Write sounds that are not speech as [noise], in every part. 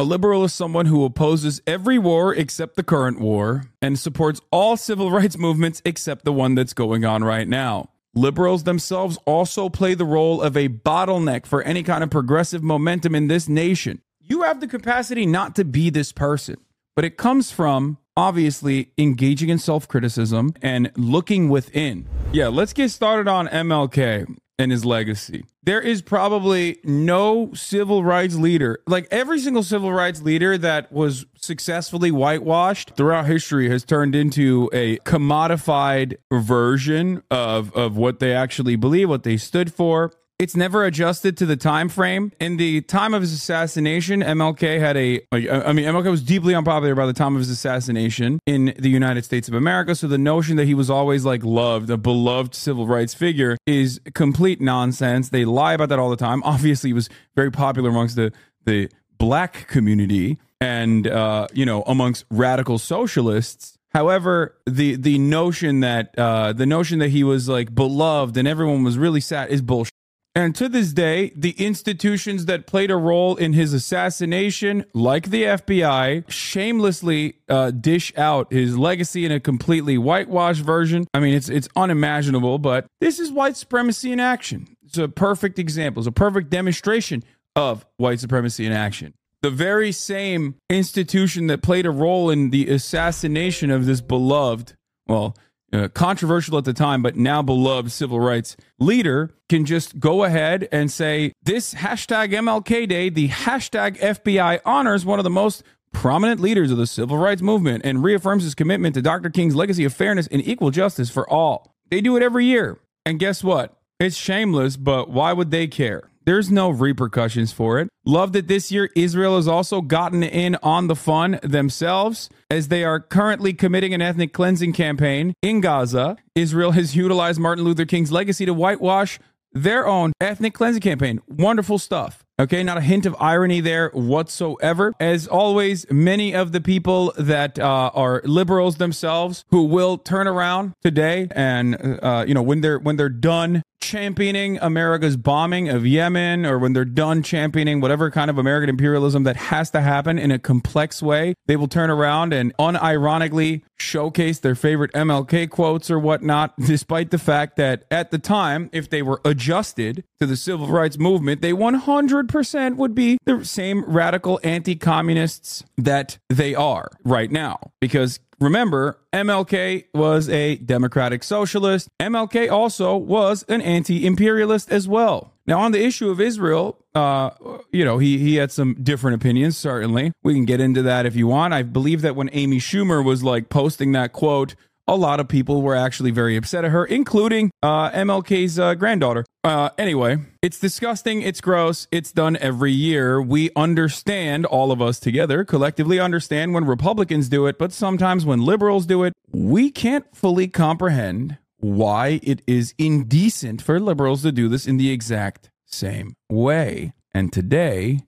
A liberal is someone who opposes every war except the current war and supports all civil rights movements except the one that's going on right now. Liberals themselves also play the role of a bottleneck for any kind of progressive momentum in this nation. You have the capacity not to be this person, but it comes from obviously engaging in self criticism and looking within. Yeah, let's get started on MLK and his legacy. There is probably no civil rights leader, like every single civil rights leader that was successfully whitewashed throughout history has turned into a commodified version of, of what they actually believe, what they stood for it's never adjusted to the time frame. In the time of his assassination, MLK had a. I mean, MLK was deeply unpopular by the time of his assassination in the United States of America. So the notion that he was always like loved, a beloved civil rights figure, is complete nonsense. They lie about that all the time. [laughs] Obviously, he was very popular amongst the the black community and uh, you know amongst radical socialists. However, the the notion that uh, the notion that he was like beloved and everyone was really sad is bullshit. And to this day, the institutions that played a role in his assassination, like the FBI, shamelessly uh, dish out his legacy in a completely whitewashed version. I mean, it's it's unimaginable, but this is white supremacy in action. It's a perfect example. It's a perfect demonstration of white supremacy in action. The very same institution that played a role in the assassination of this beloved, well, uh, controversial at the time, but now beloved civil rights leader can just go ahead and say, This hashtag MLK Day, the hashtag FBI honors one of the most prominent leaders of the civil rights movement and reaffirms his commitment to Dr. King's legacy of fairness and equal justice for all. They do it every year. And guess what? It's shameless, but why would they care? There's no repercussions for it. Love that this year Israel has also gotten in on the fun themselves as they are currently committing an ethnic cleansing campaign in Gaza. Israel has utilized Martin Luther King's legacy to whitewash their own ethnic cleansing campaign. Wonderful stuff. Okay, not a hint of irony there whatsoever. As always, many of the people that uh, are liberals themselves who will turn around today and uh, you know when they're when they're done championing America's bombing of Yemen or when they're done championing whatever kind of American imperialism that has to happen in a complex way, they will turn around and unironically showcase their favorite MLK quotes or whatnot, [laughs] despite the fact that at the time, if they were adjusted to the civil rights movement, they 100% would be the same radical anti communists that they are right now. Because remember, MLK was a democratic socialist. MLK also was an anti imperialist as well. Now, on the issue of Israel, uh, you know, he, he had some different opinions, certainly. We can get into that if you want. I believe that when Amy Schumer was like posting that quote, a lot of people were actually very upset at her, including uh, MLK's uh, granddaughter. Uh, anyway, it's disgusting. It's gross. It's done every year. We understand, all of us together, collectively understand when Republicans do it, but sometimes when liberals do it, we can't fully comprehend why it is indecent for liberals to do this in the exact same way. And today,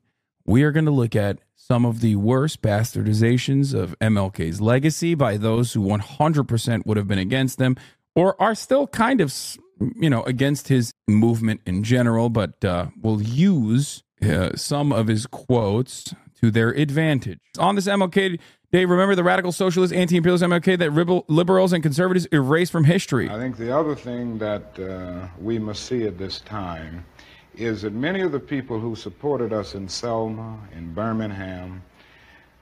we are going to look at some of the worst bastardizations of MLK's legacy by those who 100% would have been against them or are still kind of, you know, against his movement in general, but uh, will use uh, some of his quotes to their advantage. On this MLK Day, remember the radical socialist, anti imperialist MLK that liberals and conservatives erased from history. I think the other thing that uh, we must see at this time is that many of the people who supported us in Selma, in Birmingham,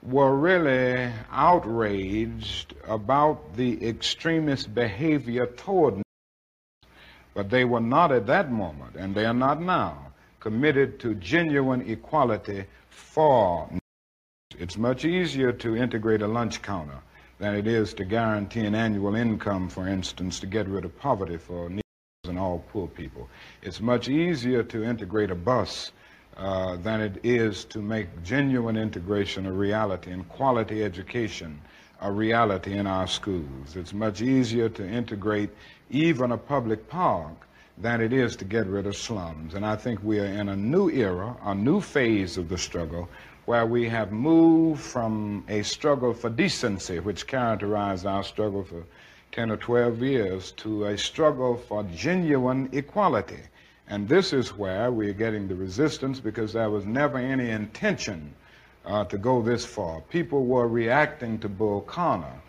were really outraged about the extremist behavior toward us. But they were not at that moment, and they are not now, committed to genuine equality for It's much easier to integrate a lunch counter than it is to guarantee an annual income, for instance, to get rid of poverty for and all poor people. It's much easier to integrate a bus uh, than it is to make genuine integration a reality and quality education a reality in our schools. It's much easier to integrate even a public park than it is to get rid of slums. And I think we are in a new era, a new phase of the struggle, where we have moved from a struggle for decency, which characterized our struggle for 10 or 12 years to a struggle for genuine equality. And this is where we're getting the resistance because there was never any intention uh, to go this far. People were reacting to Bull Connor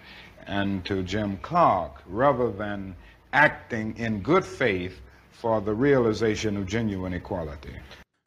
and to Jim Clark rather than acting in good faith for the realization of genuine equality.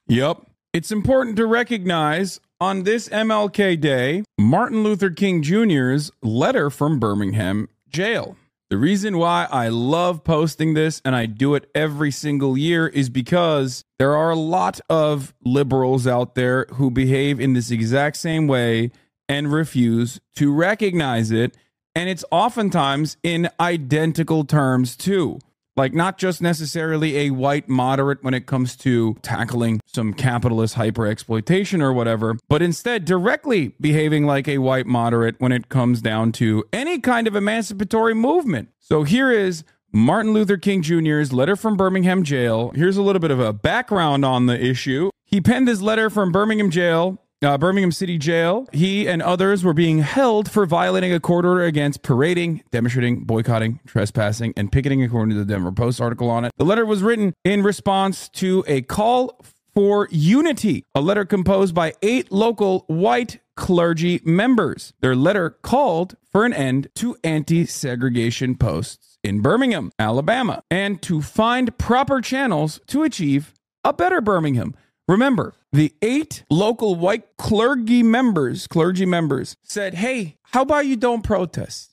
Yep. It's important to recognize on this MLK Day Martin Luther King Jr.'s letter from Birmingham jail. The reason why I love posting this and I do it every single year is because there are a lot of liberals out there who behave in this exact same way and refuse to recognize it. And it's oftentimes in identical terms, too like not just necessarily a white moderate when it comes to tackling some capitalist hyper exploitation or whatever, but instead directly behaving like a white moderate when it comes down to any kind of emancipatory movement. So here is Martin Luther King Jr.'s letter from Birmingham jail. Here's a little bit of a background on the issue. He penned his letter from Birmingham jail uh, Birmingham City Jail. He and others were being held for violating a court order against parading, demonstrating, boycotting, trespassing, and picketing, according to the Denver Post article on it. The letter was written in response to a call for unity, a letter composed by eight local white clergy members. Their letter called for an end to anti segregation posts in Birmingham, Alabama, and to find proper channels to achieve a better Birmingham. Remember, the eight local white clergy members, clergy members said, "Hey, how about you don't protest?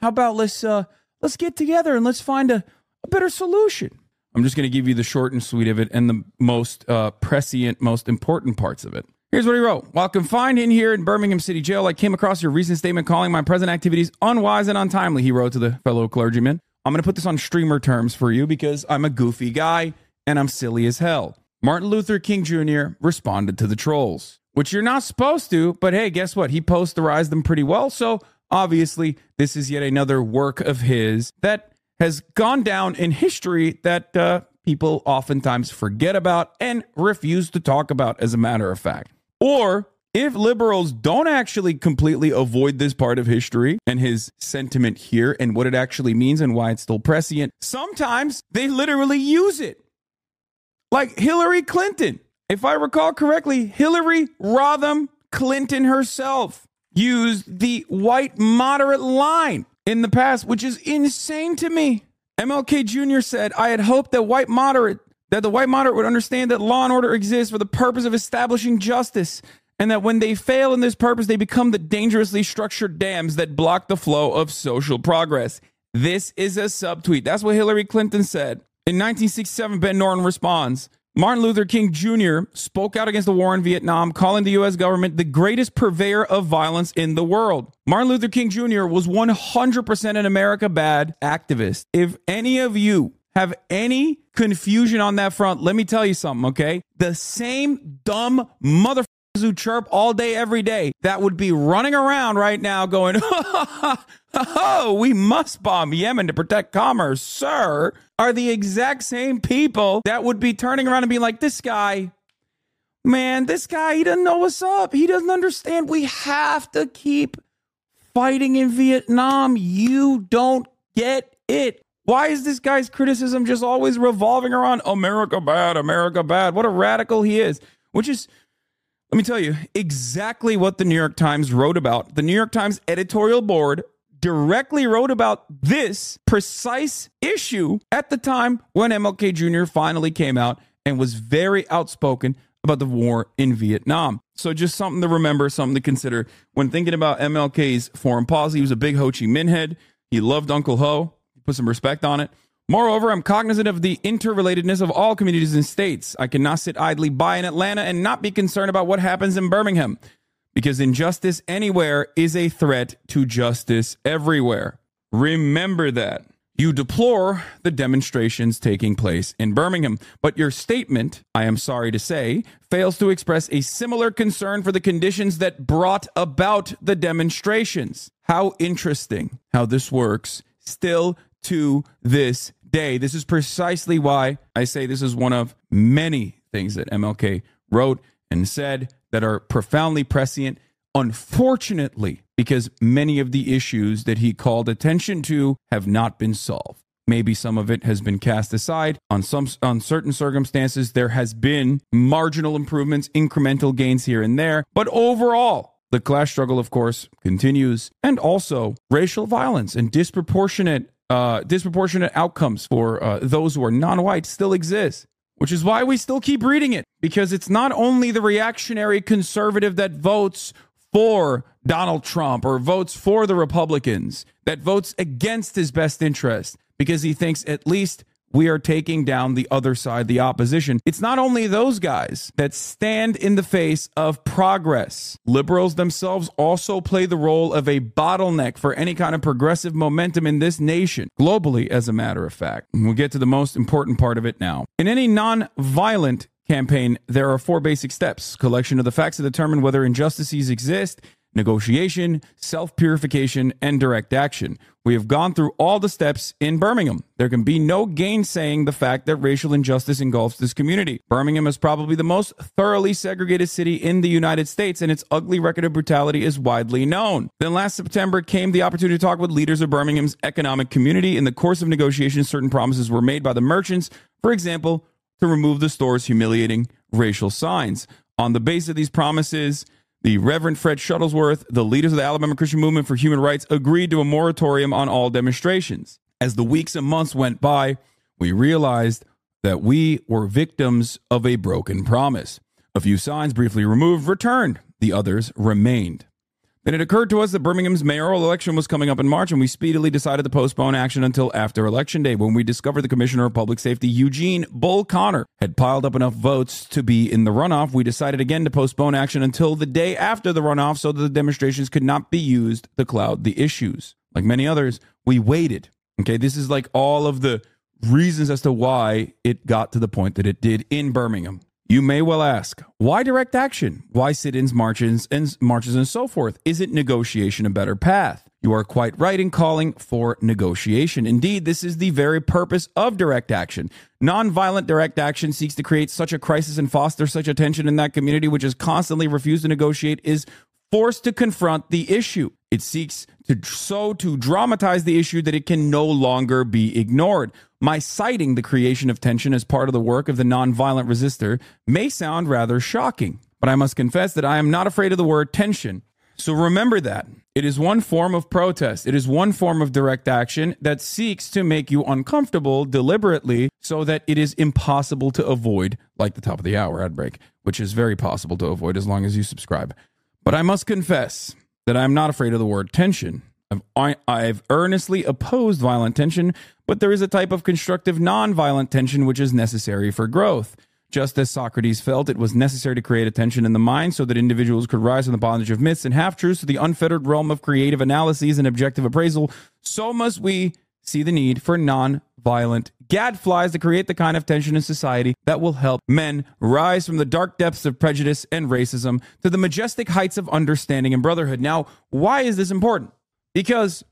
How about let's uh let's get together and let's find a, a better solution." I'm just going to give you the short and sweet of it and the most uh, prescient, most important parts of it. Here's what he wrote. While confined in here in Birmingham City Jail, I came across your recent statement calling my present activities unwise and untimely, he wrote to the fellow clergyman. I'm going to put this on streamer terms for you because I'm a goofy guy and I'm silly as hell. Martin Luther King Jr. responded to the trolls, which you're not supposed to, but hey, guess what? He posterized them pretty well. So obviously, this is yet another work of his that has gone down in history that uh, people oftentimes forget about and refuse to talk about, as a matter of fact. Or if liberals don't actually completely avoid this part of history and his sentiment here and what it actually means and why it's still prescient, sometimes they literally use it like Hillary Clinton. If I recall correctly, Hillary Rodham Clinton herself used the white moderate line in the past, which is insane to me. MLK Jr. said, I had hoped that white moderate that the white moderate would understand that law and order exists for the purpose of establishing justice, and that when they fail in this purpose, they become the dangerously structured dams that block the flow of social progress. This is a subtweet. That's what Hillary Clinton said. In 1967, Ben Norton responds Martin Luther King Jr. spoke out against the war in Vietnam, calling the U.S. government the greatest purveyor of violence in the world. Martin Luther King Jr. was 100% an America bad activist. If any of you have any confusion on that front, let me tell you something, okay? The same dumb motherfuckers who chirp all day, every day, that would be running around right now going, [laughs] oh, we must bomb Yemen to protect commerce, sir, are the exact same people that would be turning around and being like, this guy, man, this guy, he doesn't know what's up. He doesn't understand. We have to keep fighting in Vietnam. You don't get it. Why is this guy's criticism just always revolving around America bad, America bad? What a radical he is, which is let me tell you exactly what the New York Times wrote about. The New York Times editorial board directly wrote about this precise issue at the time when MLK Jr. finally came out and was very outspoken about the war in Vietnam. So just something to remember, something to consider when thinking about MLK's foreign policy. He was a big Ho Chi Minh head. He loved Uncle Ho. He put some respect on it. Moreover, I'm cognizant of the interrelatedness of all communities and states. I cannot sit idly by in Atlanta and not be concerned about what happens in Birmingham because injustice anywhere is a threat to justice everywhere. Remember that. You deplore the demonstrations taking place in Birmingham, but your statement, I am sorry to say, fails to express a similar concern for the conditions that brought about the demonstrations. How interesting how this works still to this day. This is precisely why I say this is one of many things that MLK wrote and said that are profoundly prescient. Unfortunately, because many of the issues that he called attention to have not been solved. Maybe some of it has been cast aside. On some on certain circumstances, there has been marginal improvements, incremental gains here and there. But overall, the class struggle, of course, continues, and also racial violence and disproportionate uh, disproportionate outcomes for uh, those who are non-white still exist. Which is why we still keep reading it because it's not only the reactionary conservative that votes for Donald Trump or votes for the Republicans, that votes against his best interest because he thinks at least we are taking down the other side, the opposition. It's not only those guys that stand in the face of progress. Liberals themselves also play the role of a bottleneck for any kind of progressive momentum in this nation, globally, as a matter of fact. And we'll get to the most important part of it now. In any non violent campaign, there are four basic steps collection of the facts to determine whether injustices exist negotiation, self purification, and direct action. We have gone through all the steps in Birmingham. There can be no gainsaying the fact that racial injustice engulfs this community. Birmingham is probably the most thoroughly segregated city in the United States, and its ugly record of brutality is widely known. Then last September came the opportunity to talk with leaders of Birmingham's economic community. In the course of negotiations, certain promises were made by the merchants, for example, to remove the store's humiliating racial signs. On the base of these promises, the Reverend Fred Shuttlesworth, the leaders of the Alabama Christian Movement for Human Rights, agreed to a moratorium on all demonstrations. As the weeks and months went by, we realized that we were victims of a broken promise. A few signs briefly removed returned, the others remained. Then it occurred to us that Birmingham's mayoral election was coming up in March, and we speedily decided to postpone action until after Election Day when we discovered the Commissioner of Public Safety, Eugene Bull Connor, had piled up enough votes to be in the runoff. We decided again to postpone action until the day after the runoff so that the demonstrations could not be used to cloud the issues. Like many others, we waited. Okay, this is like all of the reasons as to why it got to the point that it did in Birmingham. You may well ask, why direct action? Why sit-ins, marches, and marches and so forth? Isn't negotiation a better path? You are quite right in calling for negotiation. Indeed, this is the very purpose of direct action. Nonviolent direct action seeks to create such a crisis and foster such a tension in that community which has constantly refused to negotiate is forced to confront the issue. It seeks to so to dramatize the issue that it can no longer be ignored. My citing the creation of tension as part of the work of the nonviolent resistor may sound rather shocking, but I must confess that I am not afraid of the word tension. So remember that. It is one form of protest. It is one form of direct action that seeks to make you uncomfortable deliberately so that it is impossible to avoid, like the top of the hour ad break, which is very possible to avoid as long as you subscribe. But I must confess that I am not afraid of the word tension. I've, I've earnestly opposed violent tension, but there is a type of constructive nonviolent tension which is necessary for growth. Just as Socrates felt it was necessary to create a tension in the mind so that individuals could rise from the bondage of myths and half truths to the unfettered realm of creative analyses and objective appraisal, so must we see the need for non-violent gadflies to create the kind of tension in society that will help men rise from the dark depths of prejudice and racism to the majestic heights of understanding and brotherhood. Now, why is this important? Because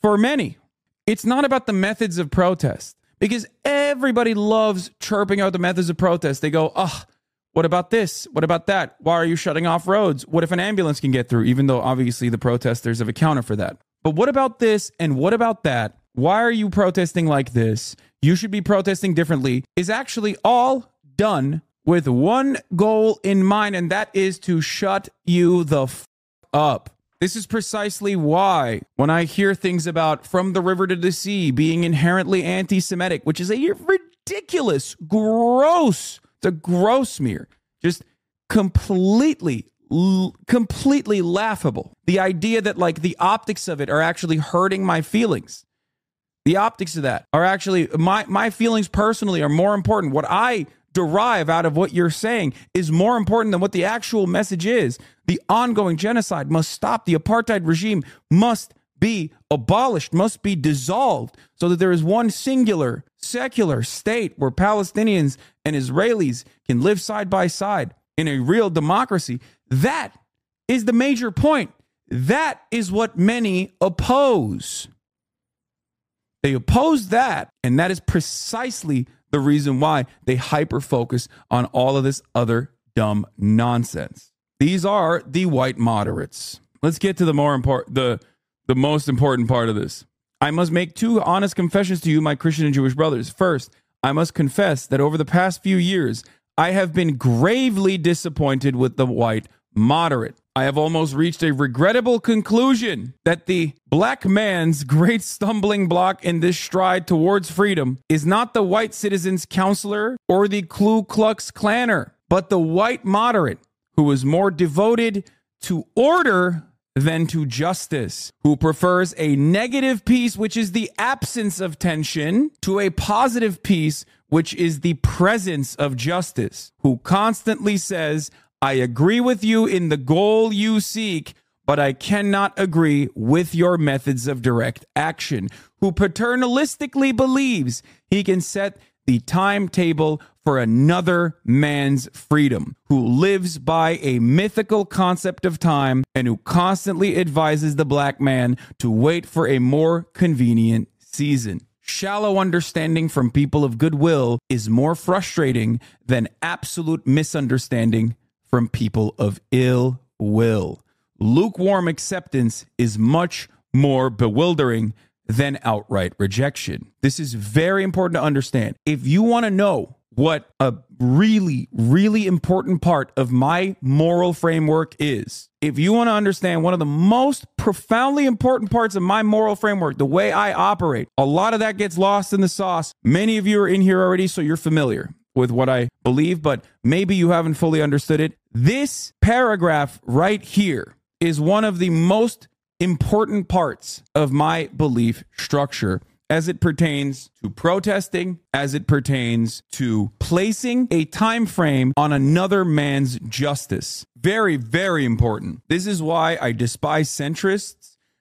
for many, it's not about the methods of protest because everybody loves chirping out the methods of protest. They go, oh, what about this? What about that? Why are you shutting off roads? What if an ambulance can get through? Even though obviously the protesters have accounted for that. But what about this and what about that? Why are you protesting like this? You should be protesting differently, is actually all done with one goal in mind, and that is to shut you the f- up. This is precisely why, when I hear things about from the river to the sea being inherently anti Semitic, which is a ridiculous, gross, it's a gross smear, just completely, completely laughable. The idea that, like, the optics of it are actually hurting my feelings. The optics of that are actually, my, my feelings personally are more important. What I derive out of what you're saying is more important than what the actual message is. The ongoing genocide must stop. The apartheid regime must be abolished, must be dissolved, so that there is one singular secular state where Palestinians and Israelis can live side by side in a real democracy. That is the major point. That is what many oppose. They oppose that, and that is precisely the reason why they hyper focus on all of this other dumb nonsense. These are the white moderates. Let's get to the more important the the most important part of this. I must make two honest confessions to you, my Christian and Jewish brothers. First, I must confess that over the past few years, I have been gravely disappointed with the white moderate. I have almost reached a regrettable conclusion that the black man's great stumbling block in this stride towards freedom is not the white citizen's counselor or the Ku Klux Klanner, but the white moderate who is more devoted to order than to justice, who prefers a negative peace, which is the absence of tension, to a positive peace, which is the presence of justice, who constantly says, I agree with you in the goal you seek, but I cannot agree with your methods of direct action, who paternalistically believes he can set the timetable for another man's freedom, who lives by a mythical concept of time and who constantly advises the black man to wait for a more convenient season. Shallow understanding from people of goodwill is more frustrating than absolute misunderstanding from people of ill will. Lukewarm acceptance is much more bewildering than outright rejection. This is very important to understand. If you want to know what a really, really important part of my moral framework is, if you want to understand one of the most profoundly important parts of my moral framework, the way I operate, a lot of that gets lost in the sauce. Many of you are in here already, so you're familiar with what I believe, but maybe you haven't fully understood it. This paragraph right here is one of the most important parts of my belief structure as it pertains to protesting as it pertains to placing a time frame on another man's justice. Very very important. This is why i despise centrists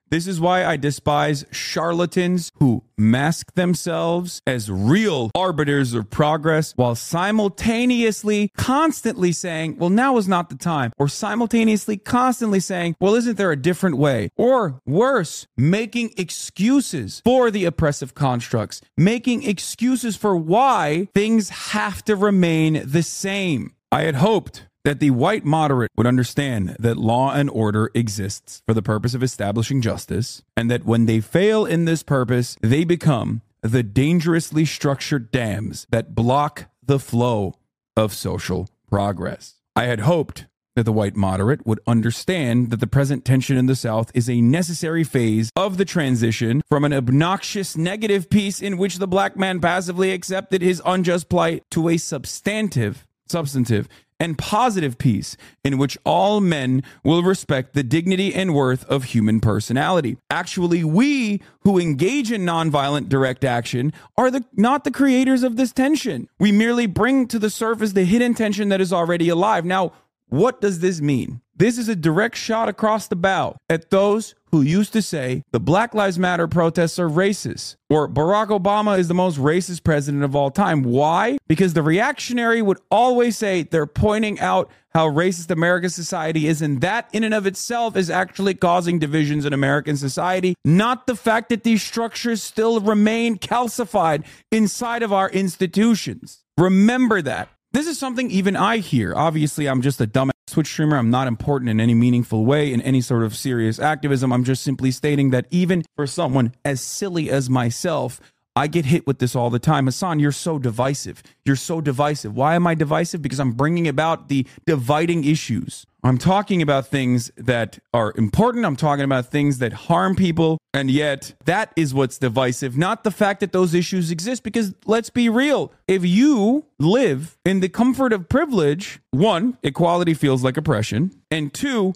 this is why I despise charlatans who mask themselves as real arbiters of progress while simultaneously constantly saying, well, now is not the time, or simultaneously constantly saying, well, isn't there a different way? Or worse, making excuses for the oppressive constructs, making excuses for why things have to remain the same. I had hoped that the white moderate would understand that law and order exists for the purpose of establishing justice, and that when they fail in this purpose, they become the dangerously structured dams that block the flow of social progress. I had hoped that the white moderate would understand that the present tension in the South is a necessary phase of the transition from an obnoxious negative peace in which the black man passively accepted his unjust plight to a substantive, substantive, and positive peace in which all men will respect the dignity and worth of human personality. Actually, we who engage in nonviolent direct action are the not the creators of this tension. We merely bring to the surface the hidden tension that is already alive. Now, what does this mean? This is a direct shot across the bow at those who used to say the Black Lives Matter protests are racist or Barack Obama is the most racist president of all time. Why? Because the reactionary would always say they're pointing out how racist American society is, and that in and of itself is actually causing divisions in American society, not the fact that these structures still remain calcified inside of our institutions. Remember that. This is something even I hear. Obviously, I'm just a dumb Twitch streamer. I'm not important in any meaningful way in any sort of serious activism. I'm just simply stating that even for someone as silly as myself, I get hit with this all the time. Hasan, you're so divisive. You're so divisive. Why am I divisive? Because I'm bringing about the dividing issues. I'm talking about things that are important. I'm talking about things that harm people. And yet, that is what's divisive, not the fact that those issues exist. Because let's be real if you live in the comfort of privilege, one, equality feels like oppression. And two,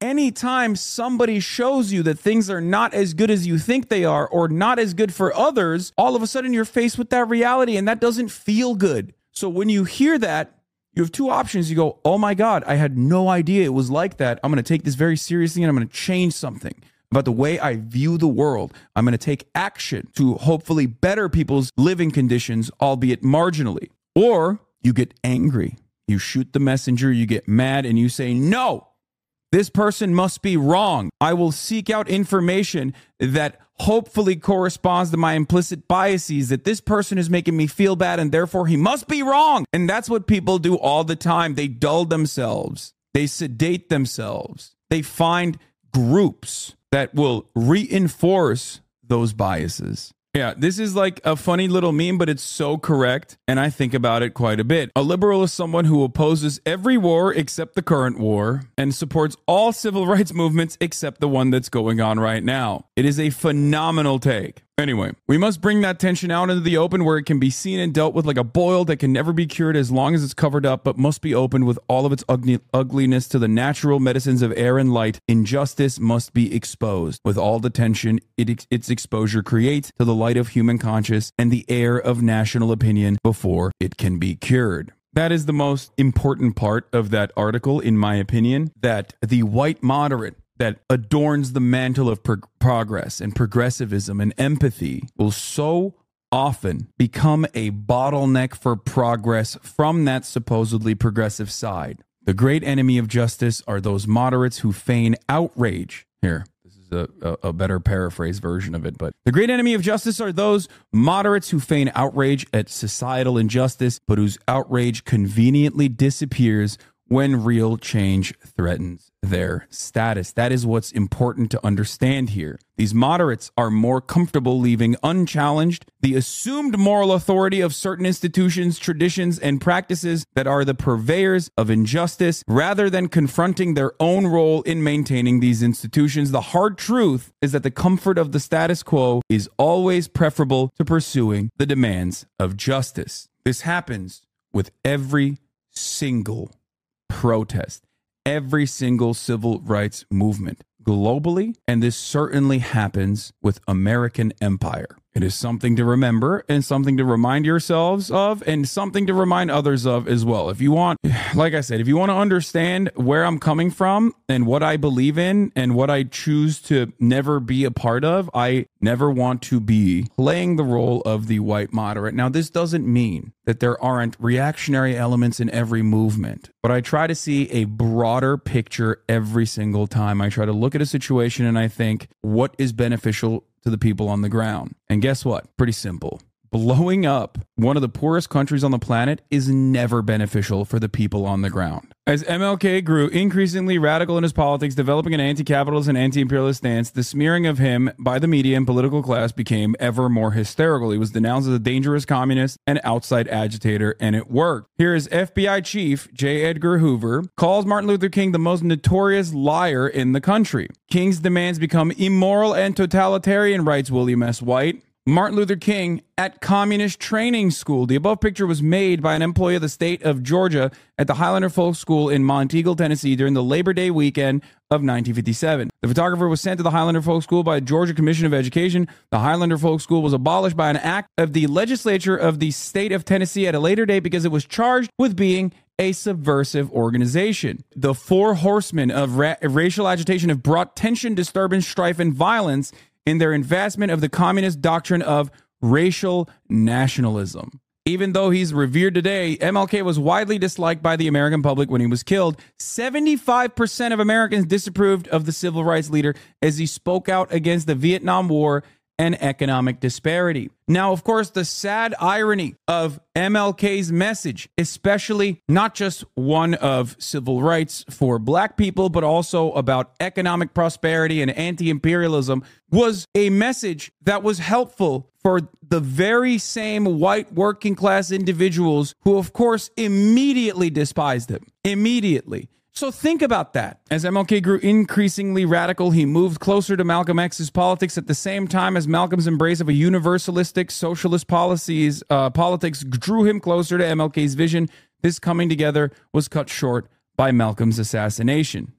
anytime somebody shows you that things are not as good as you think they are or not as good for others, all of a sudden you're faced with that reality and that doesn't feel good. So when you hear that, you have two options. You go, oh my God, I had no idea it was like that. I'm going to take this very seriously and I'm going to change something about the way I view the world. I'm going to take action to hopefully better people's living conditions, albeit marginally. Or you get angry. You shoot the messenger, you get mad, and you say, no, this person must be wrong. I will seek out information that hopefully corresponds to my implicit biases that this person is making me feel bad and therefore he must be wrong. And that's what people do all the time. They dull themselves, they sedate themselves, they find groups that will reinforce those biases. Yeah, this is like a funny little meme, but it's so correct. And I think about it quite a bit. A liberal is someone who opposes every war except the current war and supports all civil [laughs] rights movements except the one that's going on right now. It is a phenomenal take. Anyway, we must bring that tension out into the open where it can be seen and dealt with like a boil that can never be cured as long as it's covered up, but must be opened with all of its ugly- ugliness to the natural medicines of air and light. Injustice must be exposed with all the tension it, its exposure creates to the light of human conscience and the air of national opinion before it can be cured. That is the most important part of that article, in my opinion, that the white moderate that adorns the mantle of pro- progress and progressivism and empathy will so often become a bottleneck for progress from that supposedly progressive side. The great enemy of justice are those moderates who feign outrage. Here, this is a, a, a, better paraphrase version of it, but the great enemy of justice are those moderates who feign outrage at societal injustice, but whose outrage conveniently disappears when real change threatens their status. That is what's important to understand here. These moderates are more comfortable leaving unchallenged the assumed moral authority of certain institutions, traditions, and practices that are the purveyors of injustice rather than confronting their own role in maintaining these institutions. The hard truth is that the comfort of the status quo is always preferable to pursuing the demands of justice. This happens with every single protest every single civil rights movement globally, and this certainly happens with American empire. It is something to remember and something to remind yourselves of and something to remind others of as well. If you want, [sighs] like I said, if you want to understand where I'm coming from and what I believe in and what I choose to never be a part of, I never want to be playing the role of the white moderate. Now, this doesn't mean that there aren't reactionary elements in every movement, but I try to see a broader picture every single time. I try to look at a situation and I think, what is beneficial to the people on the ground. And guess what? Pretty simple. Blowing up one of the poorest countries on the planet is never beneficial for the people on the ground. As MLK grew increasingly radical in his politics, developing an anti capitalist and anti imperialist stance, the smearing of him by the media and political class became ever more hysterical. He was denounced as a dangerous communist and outside agitator, and it worked. Here is FBI Chief J. Edgar Hoover calls Martin Luther King the most notorious liar in the country. King's demands become immoral and totalitarian, writes William S. White. Martin Luther King at Communist Training School. The above picture was made by an employee of the state of Georgia at the Highlander Folk School in Monteagle, Tennessee during the Labor Day weekend of 1957. The photographer was sent to the Highlander Folk School by the Georgia Commission of Education. The Highlander Folk School was abolished by an act of the legislature of the state of Tennessee at a later date because it was charged with being a subversive organization. The four horsemen of ra- racial agitation have brought tension, disturbance, strife, and violence in their investment of the communist doctrine of racial nationalism. Even though he's revered today, MLK was widely disliked by the American public when he was killed. 75% of Americans disapproved of the civil rights leader as he spoke out against the Vietnam War and economic disparity. Now, of course, the sad irony of MLK's message, especially not just one of civil rights for black people, but also about economic prosperity and anti imperialism, was a message that was helpful for the very same white working class individuals who, of course, immediately despised him. Immediately. So think about that. As MLK grew increasingly radical, he moved closer to Malcolm X's politics at the same time as Malcolm's embrace of a universalistic socialist policies uh, politics drew him closer to MLK's vision. This coming together was cut short by Malcolm's assassination.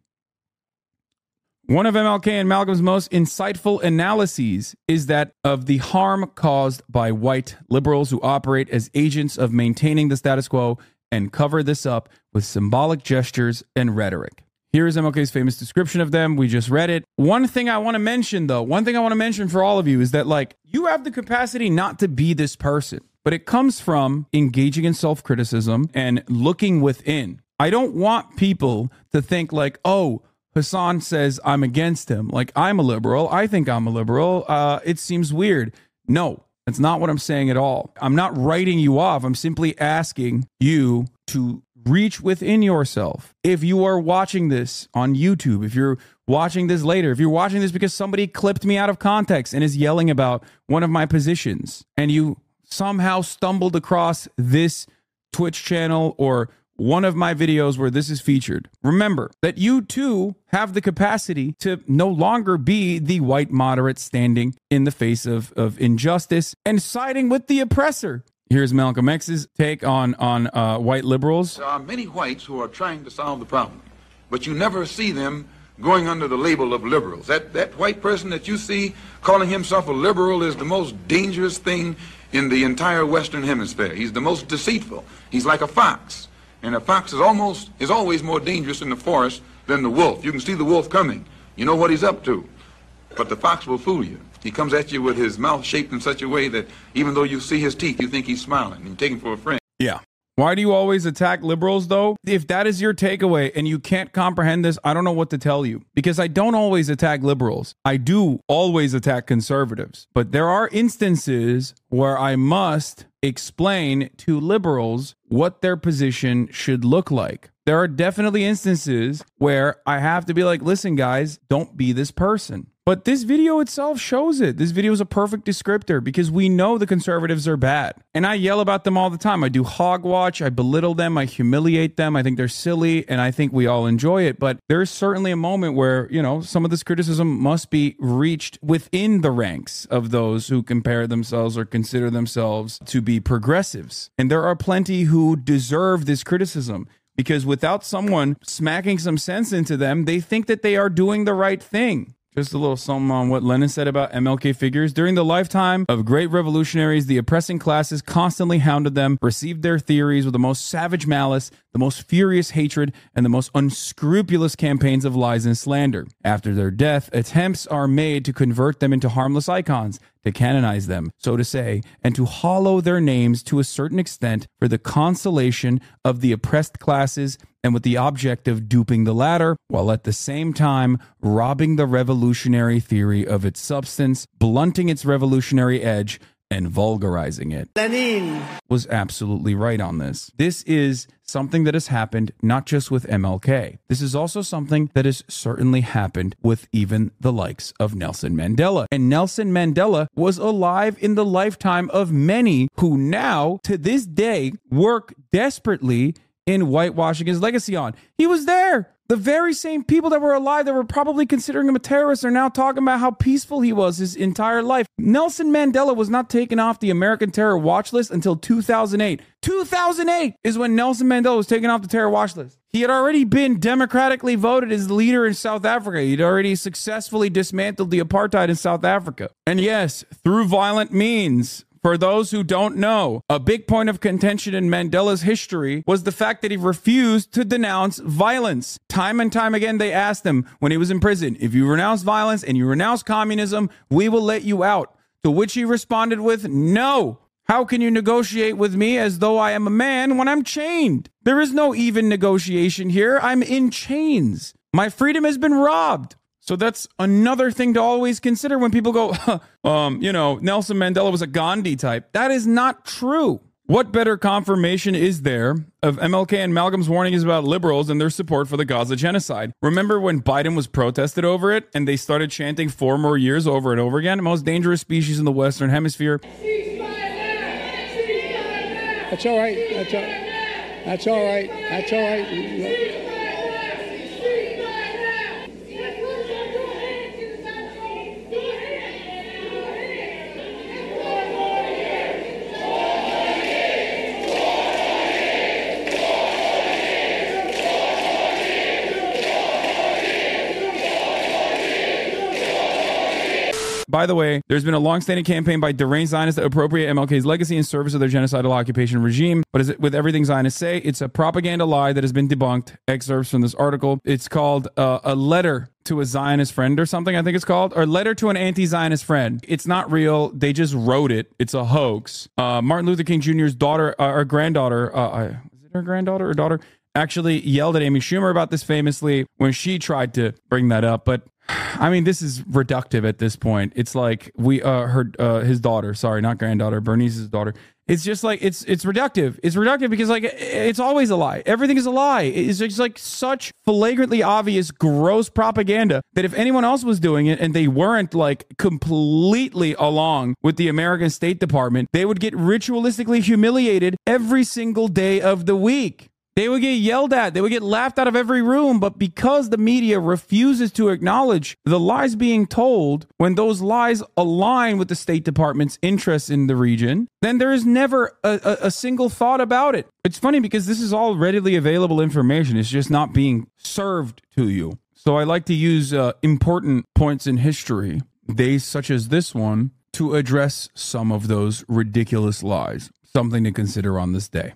One of MLK and Malcolm's most insightful analyses is that of the harm caused by white liberals who operate as agents of maintaining the status quo and cover this up with symbolic gestures and rhetoric. Here is MLK's famous description of them. We just read it. One thing I want to mention, though, one thing I want to mention for all of you is that, like, you have the capacity not to be this person, but it comes from engaging in self criticism and looking within. I don't want people to think, like, oh, Hasan says I'm against him. Like, I'm a liberal. I think I'm a liberal. Uh, it seems weird. No, that's not what I'm saying at all. I'm not writing you off. I'm simply asking you to reach within yourself. If you are watching this on YouTube, if you're watching this later, if you're watching this because somebody clipped me out of context and is yelling about one of my positions, and you somehow stumbled across this Twitch channel or one of my videos where this is featured, remember that you too have the capacity to no longer be the white moderate standing in the face of, of injustice and siding with the oppressor. Here's Malcolm X's take on on uh, white liberals. There are many whites who are trying to solve the problem, but you never see them going under the label of liberals. That that white person that you see calling himself a liberal is the most dangerous thing in the entire Western Hemisphere. He's the most deceitful. He's like a fox. And a fox is almost is always more dangerous in the forest than the wolf. You can see the wolf coming. You know what he's up to. But the fox will fool you. He comes at you with his mouth shaped in such a way that even though you see his teeth, you think he's smiling and him for a friend. Yeah. Why do you always attack liberals, though? If that is your takeaway and you can't comprehend this, I don't know what to tell you. Because I don't always attack liberals. I do always attack conservatives. But there are instances where I must explain to liberals what their position should look like. There are definitely instances where I have to be like, listen, guys, don't be this person. But this video itself shows it. This video is a perfect descriptor because we know the conservatives are bad. And I yell about them all the time. I do hogwatch, I belittle them, I humiliate them. I think they're silly, and I think we all enjoy it. But there's certainly a moment where, you know, some of this criticism must be reached within the ranks of those who compare themselves or consider themselves to be progressives. And there are plenty who deserve this criticism because without someone smacking some sense into them, they think that they are doing the right thing. Just a little something on what Lenin said about MLK figures. During the lifetime of great revolutionaries, the oppressing classes constantly hounded them, received their theories with the most savage malice, the most furious hatred, and the most unscrupulous campaigns of lies and slander. After their death, attempts are made to convert them into harmless icons, to canonize them, so to say, and to hollow their names to a certain extent for the consolation of the oppressed classes and with the object of duping the latter, while at the same time robbing the revolutionary theory of its substance, blunting its revolutionary edge, and vulgarizing it. Lenin was absolutely right on this. This is something that has happened not just with MLK. This is also something that has certainly happened with even the likes of Nelson Mandela. And Nelson Mandela was alive in the lifetime of many who now, to this day, work desperately in whitewashing his legacy on. He was there. The very same people that were alive that were probably considering him a terrorist are now talking about how peaceful he was his entire life. Nelson Mandela was not taken off the American terror watch list until 2008. 2008 is when Nelson Mandela was taken off the terror watch list. He had already been democratically voted as leader in South Africa. He'd already successfully dismantled the apartheid in South Africa. And yes, through violent means, for those who don't know, a big point of contention in Mandela's history was the fact that he refused to denounce violence. Time and time again, they asked him when he was in prison, if you renounce violence and you renounce communism, we will let you out. To which he responded with, no. How can you negotiate with me as though I am a man when I'm chained? There is no even negotiation here. I'm in chains. My freedom has been robbed. So that's another thing to always consider when people go, [laughs] um, you know, Nelson Mandela was a Gandhi type. That is not true. What better confirmation is there of MLK and Malcolm's warnings about liberals and their support for the Gaza genocide? Remember when Biden was protested over it and they started chanting four more years over and over again? Most dangerous species in the Western Hemisphere. That's all right. That's all, that's all right. That's all right. By the way, there's been a long-standing campaign by deranged Zionists to appropriate MLK's legacy in service of their genocidal occupation regime. But as it, with everything Zionists say, it's a propaganda lie that has been debunked. Excerpts from this article. It's called uh, a letter to a Zionist friend or something, I think it's called, or letter to an anti-Zionist friend. It's not real. They just wrote it. It's a hoax. Uh, Martin Luther King Jr.'s daughter uh, or granddaughter, uh, is it her granddaughter or daughter? Actually yelled at Amy Schumer about this famously when she tried to bring that up. But I mean, this is reductive at this point. It's like we uh her uh his daughter, sorry, not granddaughter, Bernice's daughter. It's just like it's it's reductive. It's reductive because like it's always a lie. Everything is a lie. It's just like such flagrantly obvious, gross propaganda that if anyone else was doing it and they weren't like completely along with the American State Department, they would get ritualistically humiliated every single day of the week. They would get yelled at. They would get laughed out of every room. But because the media refuses to acknowledge the lies being told, when those lies align with the State Department's interests in the region, then there is never a, a, a single thought about it. It's funny because this is all readily available information. It's just not being served to you. So I like to use uh, important points in history, days such as this one, to address some of those ridiculous lies. Something to consider on this day.